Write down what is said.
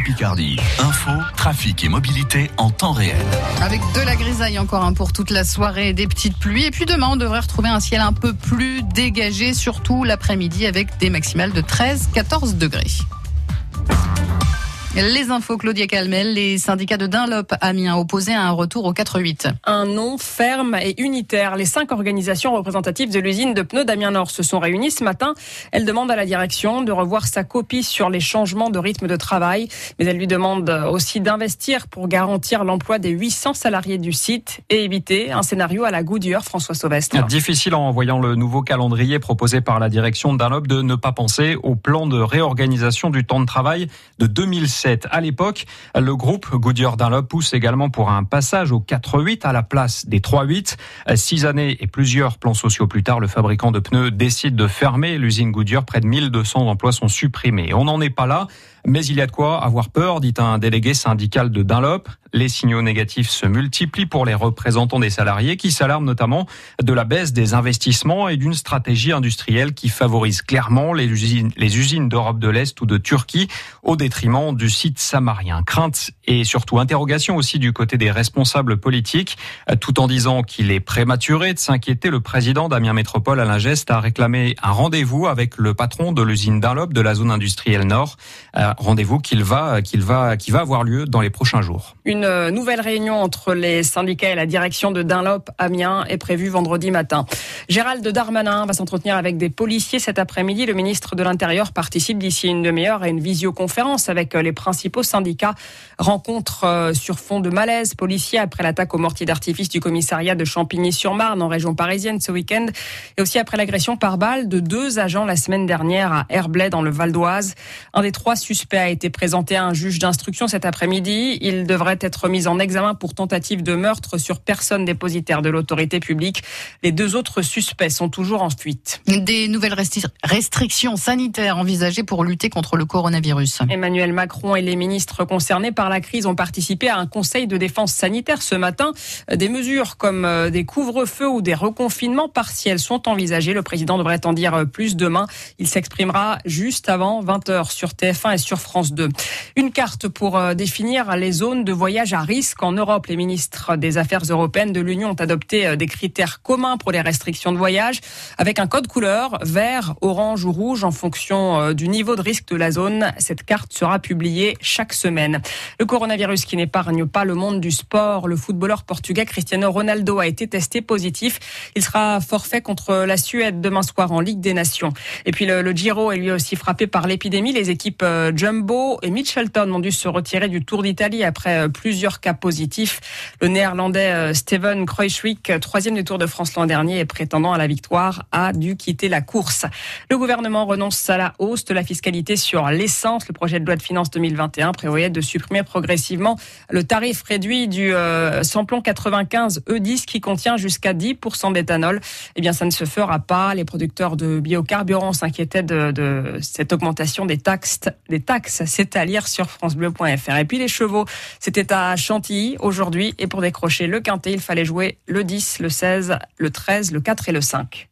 Picardie. Info, trafic et mobilité en temps réel. Avec de la grisaille encore un pour toute la soirée, des petites pluies. Et puis demain, on devrait retrouver un ciel un peu plus dégagé, surtout l'après-midi avec des maximales de 13-14 degrés. Les infos, Claudia Calmel, les syndicats de Dunlop Amiens opposés à un retour au 4-8. Un nom ferme et unitaire. Les cinq organisations représentatives de l'usine de pneus d'Amiens Nord se sont réunies ce matin. Elles demandent à la direction de revoir sa copie sur les changements de rythme de travail, mais elles lui demandent aussi d'investir pour garantir l'emploi des 800 salariés du site et éviter un scénario à la Goodyear, François Sauvestre. Difficile en voyant le nouveau calendrier proposé par la direction de Dunlop de ne pas penser au plan de réorganisation du temps de travail de 2007. À l'époque, le groupe Goodyear Dunlop pousse également pour un passage au 4-8 à la place des 3-8. Six années et plusieurs plans sociaux plus tard, le fabricant de pneus décide de fermer l'usine Goodyear. Près de 1200 emplois sont supprimés. On n'en est pas là. Mais il y a de quoi avoir peur, dit un délégué syndical de Dunlop. Les signaux négatifs se multiplient pour les représentants des salariés qui s'alarment notamment de la baisse des investissements et d'une stratégie industrielle qui favorise clairement les usines, les usines d'Europe de l'Est ou de Turquie au détriment du site samarien. Crainte et surtout interrogation aussi du côté des responsables politiques, tout en disant qu'il est prématuré de s'inquiéter. Le président d'Amiens Métropole, Alain Geste, a réclamé un rendez-vous avec le patron de l'usine Dunlop de la zone industrielle Nord rendez-vous qu'il va, qu'il va, qui va avoir lieu dans les prochains jours. Nouvelle réunion entre les syndicats et la direction de Dunlop Amiens est prévue vendredi matin. Gérald Darmanin va s'entretenir avec des policiers cet après-midi. Le ministre de l'Intérieur participe d'ici une demi-heure à une visioconférence avec les principaux syndicats. Rencontre euh, sur fond de malaise policier après l'attaque au mortier d'artifice du commissariat de Champigny-sur-Marne en région parisienne ce week-end et aussi après l'agression par balle de deux agents la semaine dernière à Herblay dans le Val d'Oise. Un des trois suspects a été présenté à un juge d'instruction cet après-midi. Il devrait être mis en examen pour tentative de meurtre sur personne dépositaire de l'autorité publique. Les deux autres suspects sont toujours en fuite. Des nouvelles restrictions sanitaires envisagées pour lutter contre le coronavirus. Emmanuel Macron et les ministres concernés par la crise ont participé à un conseil de défense sanitaire ce matin. Des mesures comme euh, des couvre-feux ou des reconfinements partiels sont envisagés. Le président devrait en dire plus demain. Il s'exprimera juste avant 20h sur TF1 et sur France 2. Une carte pour euh, définir les zones de voyage à risque en Europe. Les ministres des Affaires européennes de l'Union ont adopté euh, des critères communs pour les restrictions de voyage avec un code couleur vert, orange ou rouge en fonction euh, du niveau de risque de la zone. Cette carte sera publiée chaque semaine. Le coronavirus qui n'épargne pas le monde du sport. Le footballeur portugais Cristiano Ronaldo a été testé positif. Il sera forfait contre la Suède demain soir en Ligue des Nations. Et puis le, le Giro est lui aussi frappé par l'épidémie. Les équipes Jumbo et Mitchelton ont dû se retirer du Tour d'Italie après euh, plusieurs cas positifs. Le néerlandais euh, Steven Kruijswijk, troisième du Tour de France l'an dernier et prétendant à la victoire, a dû quitter la course. Le gouvernement renonce à la hausse de la fiscalité sur l'essence. Le projet de loi de finances 2021 prévoyait de supprimer progressivement le tarif réduit du euh, samplon 95 E10 qui contient jusqu'à 10% d'éthanol. Eh bien, ça ne se fera pas. Les producteurs de biocarburants s'inquiétaient de, de cette augmentation des taxes, des taxes c'est à lire sur francebleu.fr. Et puis les chevaux, c'était à Chantilly aujourd'hui. Et pour décrocher le quintet, il fallait jouer le 10, le 16, le 13, le 4 et le 5.